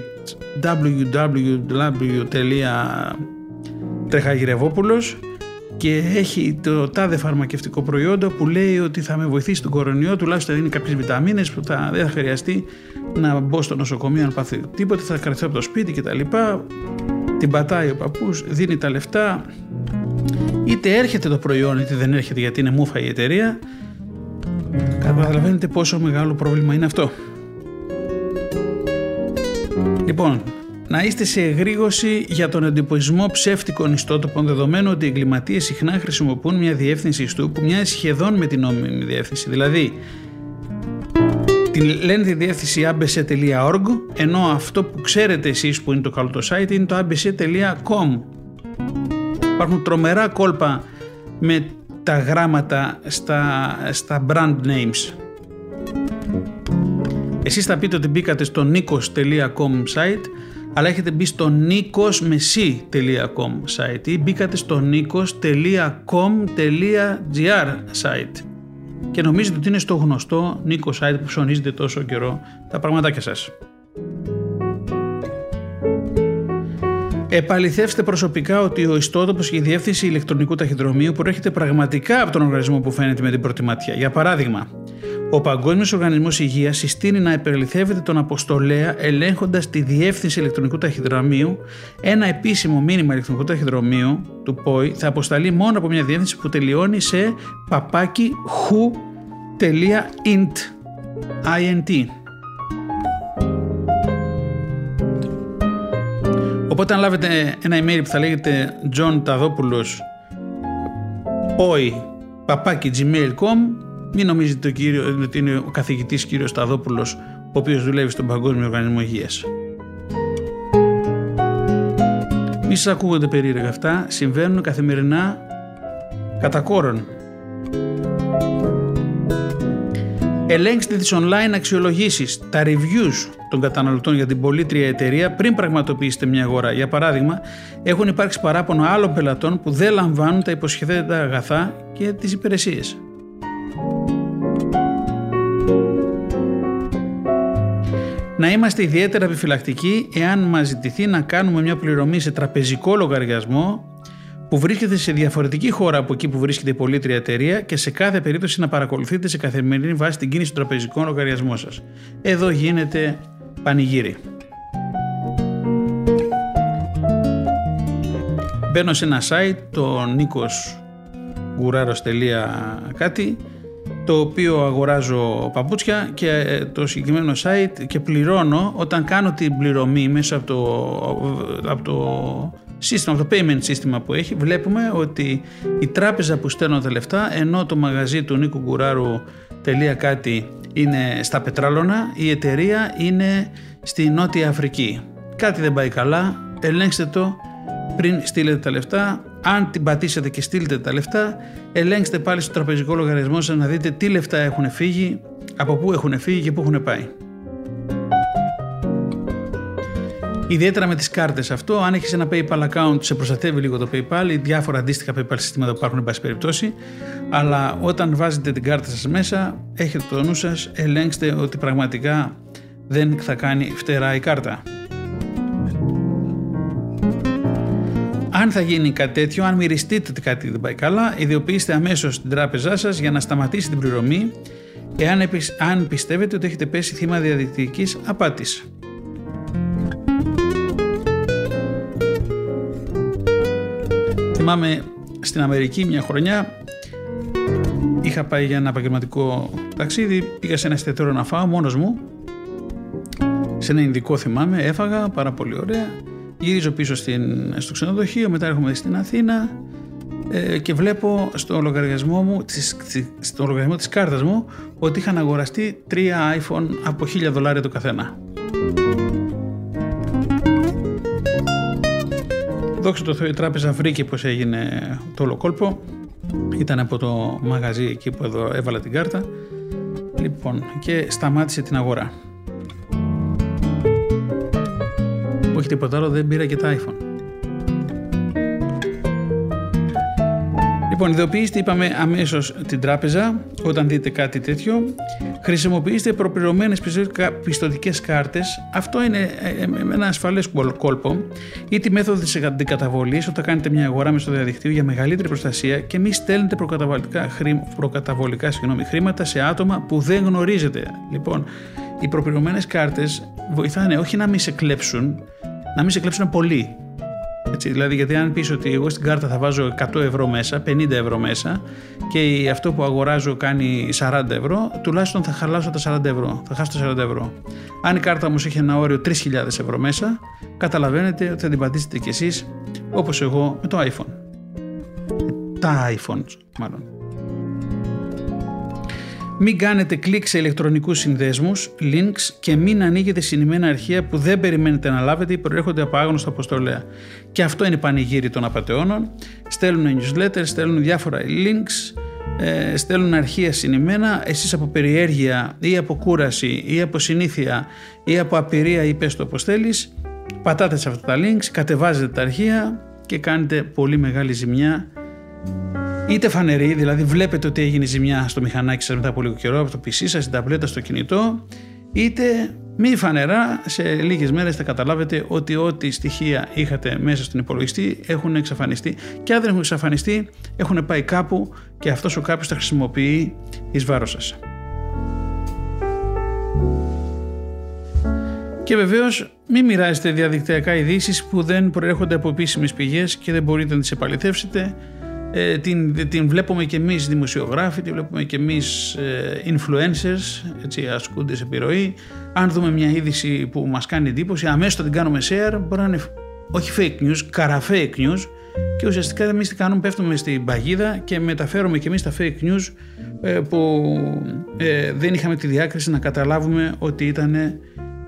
Speaker 1: www.τρεχαγυρευόπουλος και έχει το τάδε φαρμακευτικό προϊόντο που λέει ότι θα με βοηθήσει τον κορονοϊό, τουλάχιστον είναι κάποιες βιταμίνες που θα, δεν θα χρειαστεί να μπω στο νοσοκομείο αν πάθει τίποτε, θα κρατήσω από το σπίτι κτλ. Την πατάει ο παππούς, δίνει τα λεφτά, είτε έρχεται το προϊόν είτε δεν έρχεται γιατί είναι μούφα η εταιρεία. Καταλαβαίνετε πόσο μεγάλο πρόβλημα είναι αυτό. Λοιπόν, να είστε σε εγρήγορση για τον εντυπωσμό ψεύτικων ιστότοπων δεδομένου ότι οι εγκληματίες συχνά χρησιμοποιούν μια διεύθυνση ιστού που μοιάζει σχεδόν με την νόμιμη διεύθυνση. Δηλαδή, την λένε τη διεύθυνση abc.org ενώ αυτό που ξέρετε εσείς που είναι το καλό το site είναι το abc.com Υπάρχουν τρομερά κόλπα με τα γράμματα στα, στα brand names. Εσείς θα πείτε ότι μπήκατε στο nikos.com site αλλά έχετε μπει στο nikosmesi.com site ή μπήκατε στο nikos.com.gr site και νομίζετε ότι είναι στο γνωστό Νίκος site που ψωνίζετε τόσο καιρό τα πραγματάκια σας. Επαληθεύστε προσωπικά ότι ο ιστότοπος και η διεύθυνση ηλεκτρονικού ταχυδρομείου προέρχεται πραγματικά από τον οργανισμό που φαίνεται με την πρώτη ματιά. Για παράδειγμα, ο Παγκόσμιος Οργανισμός Υγείας συστήνει να επεληθεύεται τον αποστολέα ελέγχοντας τη διεύθυνση ηλεκτρονικού ταχυδρομείου. Ένα επίσημο μήνυμα ηλεκτρονικού ταχυδρομείου του ΠΟΗ θα αποσταλεί μόνο από μια διεύθυνση που τελειώνει σε παπάκι who.int. INT. Οπότε αν λάβετε ένα email που θα λέγεται John Ταδόπουλος πόη παπάκι gmail.com μην νομίζετε ότι είναι ο καθηγητής κύριος Σταδόπουλος ο οποίος δουλεύει στον Παγκόσμιο Οργανισμό Υγείας. Μη σας ακούγονται περίεργα αυτά, συμβαίνουν καθημερινά κατά κόρον. Ελέγξτε τις online αξιολογήσεις, τα reviews των καταναλωτών για την πολίτρια εταιρεία πριν πραγματοποιήσετε μια αγορά. Για παράδειγμα, έχουν υπάρξει παράπονο άλλων πελατών που δεν λαμβάνουν τα υποσχεθέντα αγαθά και τις υπηρεσίες. Να είμαστε ιδιαίτερα επιφυλακτικοί εάν μας ζητηθεί να κάνουμε μια πληρωμή σε τραπεζικό λογαριασμό που βρίσκεται σε διαφορετική χώρα από εκεί που βρίσκεται η πολίτρια εταιρεία και σε κάθε περίπτωση να παρακολουθείτε σε καθημερινή βάση την κίνηση του τραπεζικού λογαριασμού σας. Εδώ γίνεται πανηγύρι. Μπαίνω σε ένα site, το νίκος κάτι το οποίο αγοράζω παπούτσια και ε, το συγκεκριμένο site και πληρώνω όταν κάνω την πληρωμή μέσα από το, από το σύστημα, από το payment σύστημα που έχει βλέπουμε ότι η τράπεζα που στέλνω τα λεφτά ενώ το μαγαζί του Νίκου Γκουράρου τελεία κάτι είναι στα Πετράλωνα η εταιρεία είναι στη Νότια Αφρική. Κάτι δεν πάει καλά, ελέγξτε το πριν στείλετε τα λεφτά αν την πατήσετε και στείλετε τα λεφτά, ελέγξτε πάλι στο τραπεζικό λογαριασμό σας να δείτε τι λεφτά έχουν φύγει, από πού έχουν φύγει και πού έχουν πάει. Ιδιαίτερα με τις κάρτες αυτό, αν έχεις ένα PayPal account σε προστατεύει λίγο το PayPal ή διάφορα αντίστοιχα PayPal συστήματα που υπάρχουν εν πάση περιπτώσει, αλλά όταν βάζετε την κάρτα σας μέσα, έχετε το νου σας, ελέγξτε ότι πραγματικά δεν θα κάνει φτερά η κάρτα. Αν θα γίνει κάτι τέτοιο, αν μυριστείτε ότι κάτι δεν πάει καλά, ιδιοποιήστε αμέσως την τράπεζά σας για να σταματήσει την πληρωμή εάν αν πιστεύετε ότι έχετε πέσει θύμα διαδικτυακής απάτης. Θυμάμαι στην Αμερική μια χρονιά είχα πάει για ένα επαγγελματικό ταξίδι, πήγα σε ένα εστιατόριο να φάω μόνος μου σε ένα ειδικό θυμάμαι, έφαγα πάρα πολύ ωραία γυρίζω πίσω στην, στο ξενοδοχείο, μετά έρχομαι στην Αθήνα ε, και βλέπω στο λογαριασμό μου, στο λογαριασμό της κάρτας μου ότι είχαν αγοραστεί τρία iPhone από 1000 δολάρια το καθένα. Δόξα τω Θεώ η τράπεζα βρήκε πως έγινε το όλο κόλπο. Ήταν από το μαγαζί εκεί που εδώ έβαλα την κάρτα. Λοιπόν, και σταμάτησε την αγορά. Όχι τίποτα άλλο, δεν πήρα και τα iPhone. Λοιπόν, ειδοποιήστε, είπαμε αμέσως την τράπεζα όταν δείτε κάτι τέτοιο. Χρησιμοποιήστε προπληρωμένες πιστοτικέ κάρτες. Αυτό είναι ε, ε, ένα ασφαλές κόλπο. Ή τη μέθοδο της αντικαταβολής όταν κάνετε μια αγορά μέσω διαδικτύου για μεγαλύτερη προστασία και μη στέλνετε προκαταβολικά, προκαταβολικά συγγνώμη, χρήματα σε άτομα που δεν γνωρίζετε. Λοιπόν, οι προπληρωμένες κάρτες βοηθάνε όχι να μην σε κλέψουν, να μην σε κλέψουν πολύ. Έτσι, δηλαδή, γιατί αν πεις ότι εγώ στην κάρτα θα βάζω 100 ευρώ μέσα, 50 ευρώ μέσα και αυτό που αγοράζω κάνει 40 ευρώ, τουλάχιστον θα χαλάσω τα 40 ευρώ. Θα χάσω τα 40 ευρώ. Αν η κάρτα όμως έχει ένα όριο 3.000 ευρώ μέσα, καταλαβαίνετε ότι θα την πατήσετε κι εσείς όπως εγώ με το iPhone. Τα iPhones, μάλλον. Μην κάνετε κλικ σε ηλεκτρονικούς συνδέσμους, links και μην ανοίγετε συνημένα αρχεία που δεν περιμένετε να λάβετε ή προέρχονται από άγνωστο αποστολέα. Και αυτό είναι πανηγύρι των απαταιώνων. Στέλνουν newsletters, στέλνουν διάφορα links, ε, στέλνουν αρχεία συνημένα. Εσείς από περιέργεια ή από κούραση ή από συνήθεια ή από απειρία ή πες το όπως θέλεις, πατάτε σε αυτά τα links, κατεβάζετε τα αρχεία και κάνετε πολύ μεγάλη ζημιά είτε φανερή, δηλαδή βλέπετε ότι έγινε ζημιά στο μηχανάκι σας μετά από λίγο καιρό από το PC σας, στην ταμπλέτα, στο κινητό, είτε μη φανερά, σε λίγες μέρες θα καταλάβετε ότι ό,τι στοιχεία είχατε μέσα στον υπολογιστή έχουν εξαφανιστεί και αν δεν έχουν εξαφανιστεί έχουν πάει κάπου και αυτός ο κάποιος τα χρησιμοποιεί εις βάρος σας. Και βεβαίως μην μοιράζετε διαδικτυακά ειδήσεις που δεν προέρχονται από επίσημες πηγές και δεν μπορείτε να τις επαληθεύσετε ε, την, την βλέπουμε και εμείς δημοσιογράφοι, την βλέπουμε και εμείς ε, influencers, έτσι ασκούνται σε επιρροή. Αν δούμε μια είδηση που μας κάνει εντύπωση, αμέσως θα την κάνουμε share, μπορεί να είναι όχι fake news, καρα fake news και ουσιαστικά εμείς τι κάνουμε, πέφτουμε στην παγίδα και μεταφέρουμε και εμείς τα fake news ε, που ε, δεν είχαμε τη διάκριση να καταλάβουμε ότι ήταν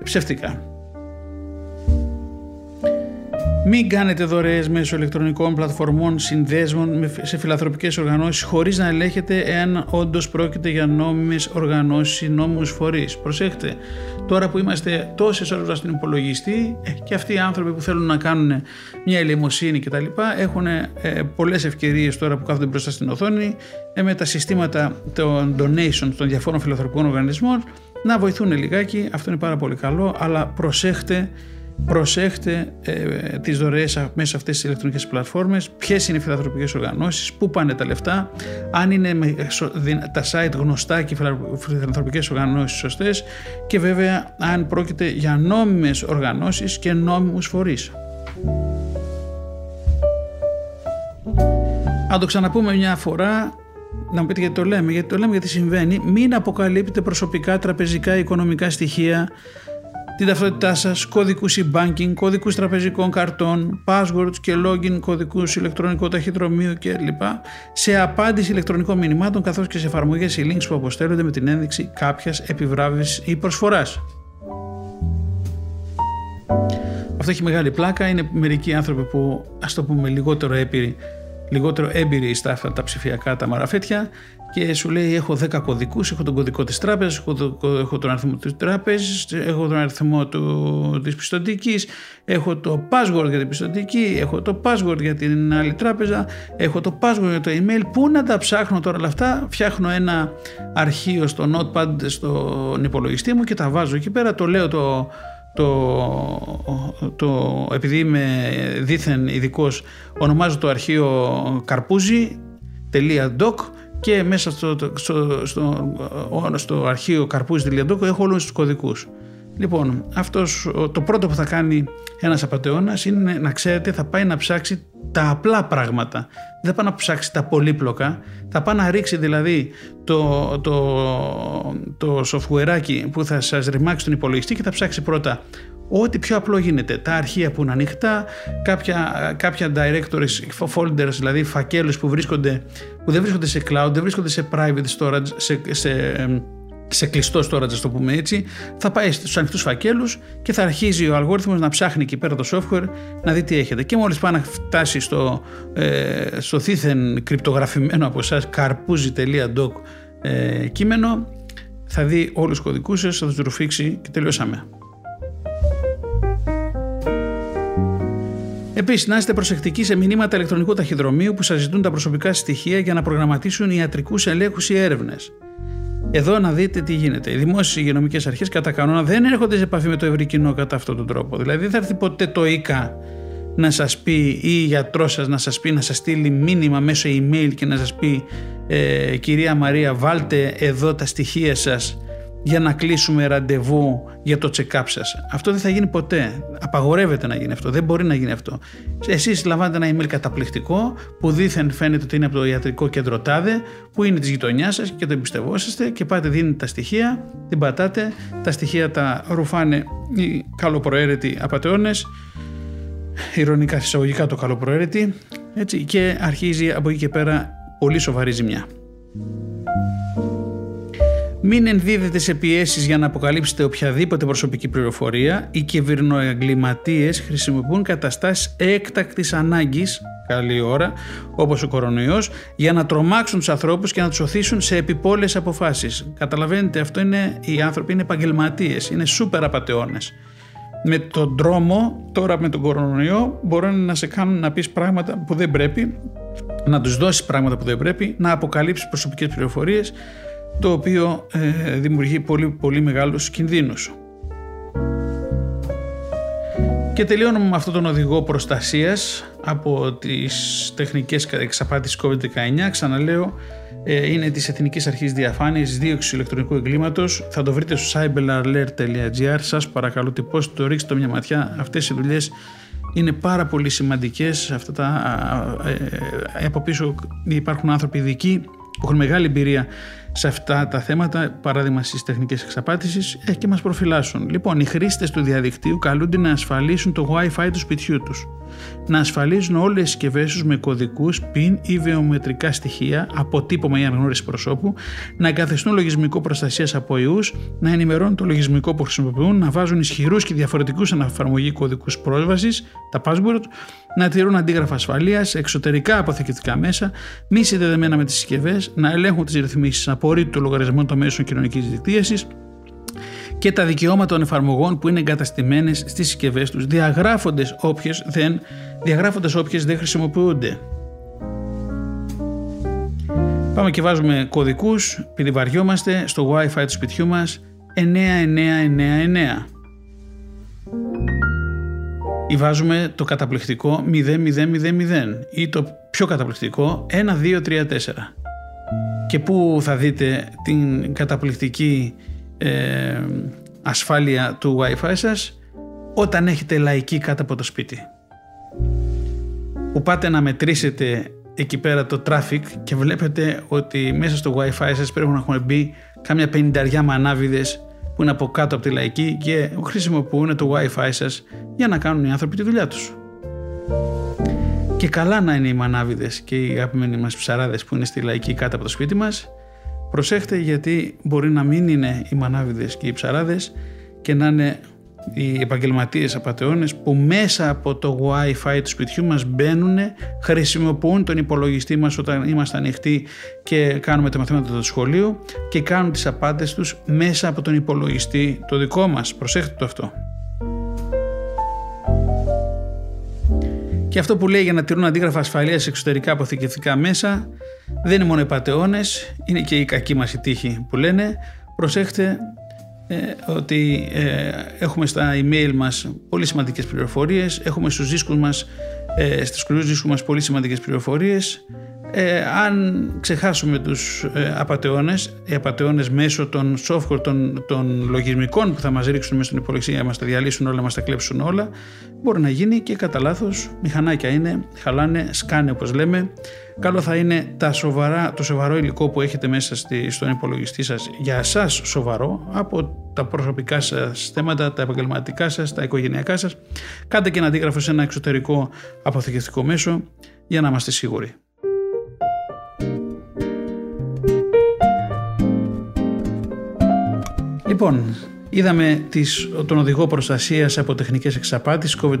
Speaker 1: ψεύτικα. Μην κάνετε δωρεές μέσω ηλεκτρονικών πλατφορμών συνδέσμων σε φιλανθρωπικές οργανώσεις χωρίς να ελέγχετε εάν όντως πρόκειται για νόμιμες οργανώσεις ή νόμιμους φορείς. Προσέχτε, τώρα που είμαστε τόσες ώρες στην υπολογιστή ε, και αυτοί οι άνθρωποι που θέλουν να κάνουν μια ελεημοσύνη κτλ. έχουν ε, πολλές ευκαιρίες τώρα που κάθονται μπροστά στην οθόνη ε, με τα συστήματα των donations των διαφόρων φιλανθρωπικών οργανισμών να βοηθούν λιγάκι, αυτό είναι πάρα πολύ καλό, αλλά προσέχτε Προσέχτε ε, τις δωρεές μέσα σε αυτές τις ηλεκτρονικές πλατφόρμες, ποιες είναι οι φιλανθρωπικές οργανώσεις, πού πάνε τα λεφτά, αν είναι τα site γνωστά και οι φιλανθρωπικές οργανώσεις σωστές. Και βέβαια αν πρόκειται για νόμιμες οργανώσεις και νόμιμους φορείς. Αν το ξαναπούμε μια φορά, να μου πείτε γιατί το λέμε, γιατί το λέμε γιατί συμβαίνει, μην αποκαλύπτετε προσωπικά τραπεζικά οικονομικά στοιχεία την ταυτότητά σας, κωδικούς e-banking, κωδικούς τραπεζικών καρτών, passwords και login κωδικούς ηλεκτρονικού ταχυδρομείου κλπ. σε απάντηση ηλεκτρονικών μηνυμάτων καθώς και σε εφαρμογές ή links που αποστέλλονται με την ένδειξη κάποιας επιβράβευσης ή προσφοράς. Αυτό έχει μεγάλη πλάκα. Είναι μερικοί άνθρωποι που, ας το πούμε, λιγότερο έπειροι λιγότερο έμπειροι στα αυτά τα ψηφιακά τα μαραφέτια και σου λέει έχω 10 κωδικούς, έχω τον κωδικό της τράπεζας, έχω, έχω τον αριθμό της τράπεζας, έχω τον αριθμό του, της πιστοτικής, έχω το password για την πιστοτική, έχω το password για την άλλη τράπεζα, έχω το password για το email. Πού να τα ψάχνω τώρα όλα αυτά, φτιάχνω ένα αρχείο στο notepad στον υπολογιστή μου και τα βάζω εκεί πέρα, το λέω το, το, το, επειδή είμαι δίθεν ειδικός, ονομάζω το αρχείο καρπούζι.doc και μέσα στο, στο, στο, στο αρχείο καρπούζι.doc έχω όλους τους κωδικούς. Λοιπόν, αυτός, το πρώτο που θα κάνει ένας απαταιώνας είναι να ξέρετε θα πάει να ψάξει τα απλά πράγματα. Δεν θα πάει να ψάξει τα πολύπλοκα. Θα πάει να ρίξει δηλαδή το, το, το softwareάκι που θα σας ρημάξει τον υπολογιστή και θα ψάξει πρώτα ό,τι πιο απλό γίνεται. Τα αρχεία που είναι ανοιχτά, κάποια, κάποια directories, folders, δηλαδή φακέλους που, βρίσκονται, που δεν βρίσκονται σε cloud, δεν βρίσκονται σε private storage, σε, σε σε κλειστό storage, α το πούμε έτσι, θα πάει στους ανοιχτούς φακέλους και θα αρχίζει ο αλγόριθμος να ψάχνει εκεί πέρα το software να δει τι έχετε. Και μόλις πάει να φτάσει στο, ε, στο θήθεν κρυπτογραφημένο από εσάς carpuzi.doc ε, κείμενο, θα δει όλους τους κωδικούς σας, θα τους ρουφήξει και τελειώσαμε. Επίσης, να είστε προσεκτικοί σε μηνύματα ηλεκτρονικού ταχυδρομείου που σας ζητούν τα προσωπικά στοιχεία για να προγραμματίσουν ιατρικούς ελέγχους ή έρευνες. Εδώ να δείτε τι γίνεται. Οι δημόσιες υγειονομικές αρχές κατά κανόνα δεν έρχονται σε επαφή με το ευρύ κοινό κατά αυτόν τον τρόπο. Δηλαδή δεν θα έρθει ποτέ το ΙΚΑ να σας πει ή η γιατρός σας να σας πει, να σας στείλει μήνυμα μέσω email και να σας πει ε, κυρία Μαρία βάλτε εδώ τα στοιχεία σας για να κλείσουμε ραντεβού για το check-up σας. Αυτό δεν θα γίνει ποτέ. Απαγορεύεται να γίνει αυτό. Δεν μπορεί να γίνει αυτό. Εσείς λαμβάνετε ένα email καταπληκτικό που δήθεν φαίνεται ότι είναι από το ιατρικό κέντρο τάδε που είναι της γειτονιάς σας και το εμπιστευόσαστε και πάτε δίνετε τα στοιχεία, την πατάτε, τα στοιχεία τα ρουφάνε οι καλοπροαίρετοι απαταιώνες ηρωνικά εισαγωγικά το καλοπροαίρετη έτσι, και αρχίζει από εκεί και πέρα πολύ σοβαρή ζημιά. Μην ενδίδετε σε πιέσεις για να αποκαλύψετε οποιαδήποτε προσωπική πληροφορία. Οι κυβερνοεγκληματίες χρησιμοποιούν καταστάσεις έκτακτης ανάγκης καλή ώρα, όπως ο κορονοϊός, για να τρομάξουν τους ανθρώπους και να τους οθήσουν σε επιπόλαιες αποφάσεις. Καταλαβαίνετε, αυτό είναι, οι άνθρωποι είναι επαγγελματίες, είναι σούπερ απαταιώνες. Με τον τρόμο, τώρα με τον κορονοϊό, μπορούν να σε κάνουν να πεις πράγματα που δεν πρέπει, να τους δώσεις πράγματα που δεν πρέπει, να αποκαλύψεις προσωπικές πληροφορίες, το οποίο ε, δημιουργεί πολύ, πολύ μεγάλους κινδύνους. Και τελειώνουμε με αυτόν τον οδηγό προστασίας από τις τεχνικές εξαπάτησης COVID-19. Ξαναλέω, ε, είναι της Εθνικής Αρχής Διαφάνειας δίωξης ηλεκτρονικού εγκλήματος. Θα το βρείτε στο cyberalert.gr. Σας παρακαλώ τυπώστε το, ρίξτε το μια ματιά. Αυτές οι δουλειές είναι πάρα πολύ σημαντικές. Αυτά τα, ε, από πίσω υπάρχουν άνθρωποι ειδικοί που έχουν μεγάλη εμπειρία σε αυτά τα θέματα, παράδειγμα στις τεχνικές εξαπάτησης, ε, και μας προφυλάσσουν. Λοιπόν, οι χρήστες του διαδικτύου καλούνται να ασφαλίσουν το WiFi του σπιτιού τους, να ασφαλίζουν όλες τις συσκευές τους με κωδικούς, PIN ή βιομετρικά στοιχεία, αποτύπωμα ή αναγνώριση προσώπου, να εγκαθιστούν λογισμικό προστασίας από ιούς, να ενημερώνουν το λογισμικό που χρησιμοποιούν, να βάζουν ισχυρούς και διαφορετικούς αναφαρμογή κωδικούς πρόσβασης, τα password, να τηρούν αντίγραφα ασφαλείας, εξωτερικά αποθηκευτικά μέσα, μη συνδεδεμένα με τις συσκευές, να ελέγχουν τις ρυθμίσεις απορρίτου των λογαριασμών των μέσων κοινωνικής δικτύωσης και τα δικαιώματα των εφαρμογών που είναι εγκαταστημένες στις συσκευές τους, διαγράφοντας όποιες δεν, διαγράφοντας όποιες δεν χρησιμοποιούνται. Πάμε και βάζουμε κωδικούς, περιβαριόμαστε στο Wi-Fi του σπιτιού μας 9999 ή βάζουμε το καταπληκτικό 0000 ή το πιο καταπληκτικό 1234 και πού θα δείτε την καταπληκτική ε, ασφάλεια του Wi-Fi σας όταν έχετε λαϊκή κάτω από το σπίτι. Που πάτε να μετρήσετε εκεί πέρα το traffic και βλέπετε ότι μέσα στο Wi-Fi σας πρέπει να έχουν μπει κάμια πενηνταριά μανάβιδες που είναι από κάτω από τη λαϊκή και χρησιμοποιούν το Wi-Fi σας για να κάνουν οι άνθρωποι τη δουλειά τους. Και καλά να είναι οι μανάβιδες και οι αγαπημένοι μας ψαράδες που είναι στη λαϊκή κάτω από το σπίτι μας. Προσέχτε γιατί μπορεί να μην είναι οι μανάβιδες και οι ψαράδες και να είναι οι επαγγελματίες απαταιώνες που μέσα από το Wi-Fi του σπιτιού μας μπαίνουν, χρησιμοποιούν τον υπολογιστή μας όταν είμαστε ανοιχτοί και κάνουμε τα μαθήματα του σχολείου και κάνουν τις απάντες τους μέσα από τον υπολογιστή το δικό μας. Προσέχτε το αυτό. Και αυτό που λέει για να τηρούν αντίγραφα ασφαλείας σε εξωτερικά αποθηκευτικά μέσα δεν είναι μόνο οι πατεώνες, είναι και η κακή μας η τύχη που λένε. Προσέχτε ότι έχουμε στα email μας πολύ σημαντικές πληροφορίες, έχουμε στους δίσκους μας, στους κρυούς δίσκους μας πολύ σημαντικές πληροφορίες ε, αν ξεχάσουμε τους ε, απαταιώνες, οι απαταιώνες μέσω των software, των, των λογισμικών που θα μας ρίξουν μέσα στον υπολογιστή για να μας τα διαλύσουν όλα, μας τα κλέψουν όλα, μπορεί να γίνει και κατά λάθος. μηχανάκια είναι, χαλάνε, σκάνε όπως λέμε. Καλό θα είναι τα σοβαρά, το σοβαρό υλικό που έχετε μέσα στη, στον υπολογιστή σας για εσάς σοβαρό, από τα προσωπικά σας θέματα, τα επαγγελματικά σας, τα οικογενειακά σας. Κάντε και ένα αντίγραφο σε ένα εξωτερικό αποθηκευτικό μέσο για να είμαστε σίγουροι. Λοιπόν, είδαμε τις, τον οδηγό προστασίας από τεχνικές εξαπάτησης COVID-19.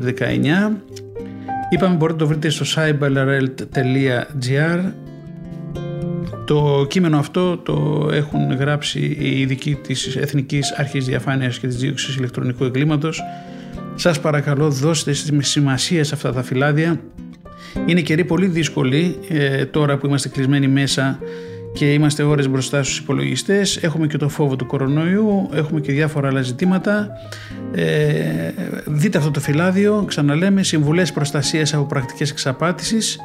Speaker 1: Είπαμε μπορείτε να το βρείτε στο cyberalert.gr το κείμενο αυτό το έχουν γράψει οι ειδικοί της Εθνικής Αρχής Διαφάνειας και της Δίωξης Ηλεκτρονικού Εγκλήματος. Σας παρακαλώ δώστε σημασία σε αυτά τα φυλάδια. Είναι καιροί πολύ δύσκολοι ε, τώρα που είμαστε κλεισμένοι μέσα και είμαστε ώρες μπροστά στους υπολογιστές, έχουμε και το φόβο του κορονοϊού, έχουμε και διάφορα άλλα ζητήματα. Ε, δείτε αυτό το φυλάδιο, ξαναλέμε, συμβουλές προστασίας από πρακτικές εξαπάτησης,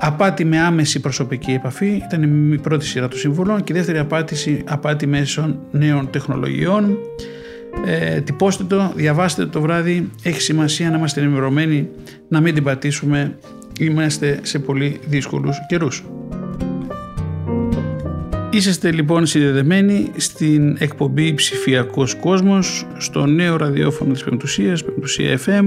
Speaker 1: απάτη με άμεση προσωπική επαφή, ήταν η πρώτη σειρά των συμβουλών. Και η δεύτερη απάτηση, απάτη μέσω νέων τεχνολογιών. Ε, τυπώστε το, διαβάστε το βράδυ, έχει σημασία να είμαστε ενημερωμένοι, να μην την πατήσουμε, είμαστε σε πολύ δύσκολους καιρούς. Είσαστε λοιπόν συνδεδεμένοι στην εκπομπή Ψηφιακός Κόσμος στο νέο ραδιόφωνο της Πεμπτουσίας, Πεμπτουσία FM.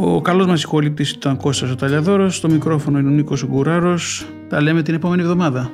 Speaker 1: Ο καλός μας συγχωρητής ήταν Κώστας ο Ταλιαδόρος, στο μικρόφωνο είναι ο Νίκος Γκουράρος. Τα λέμε την επόμενη εβδομάδα.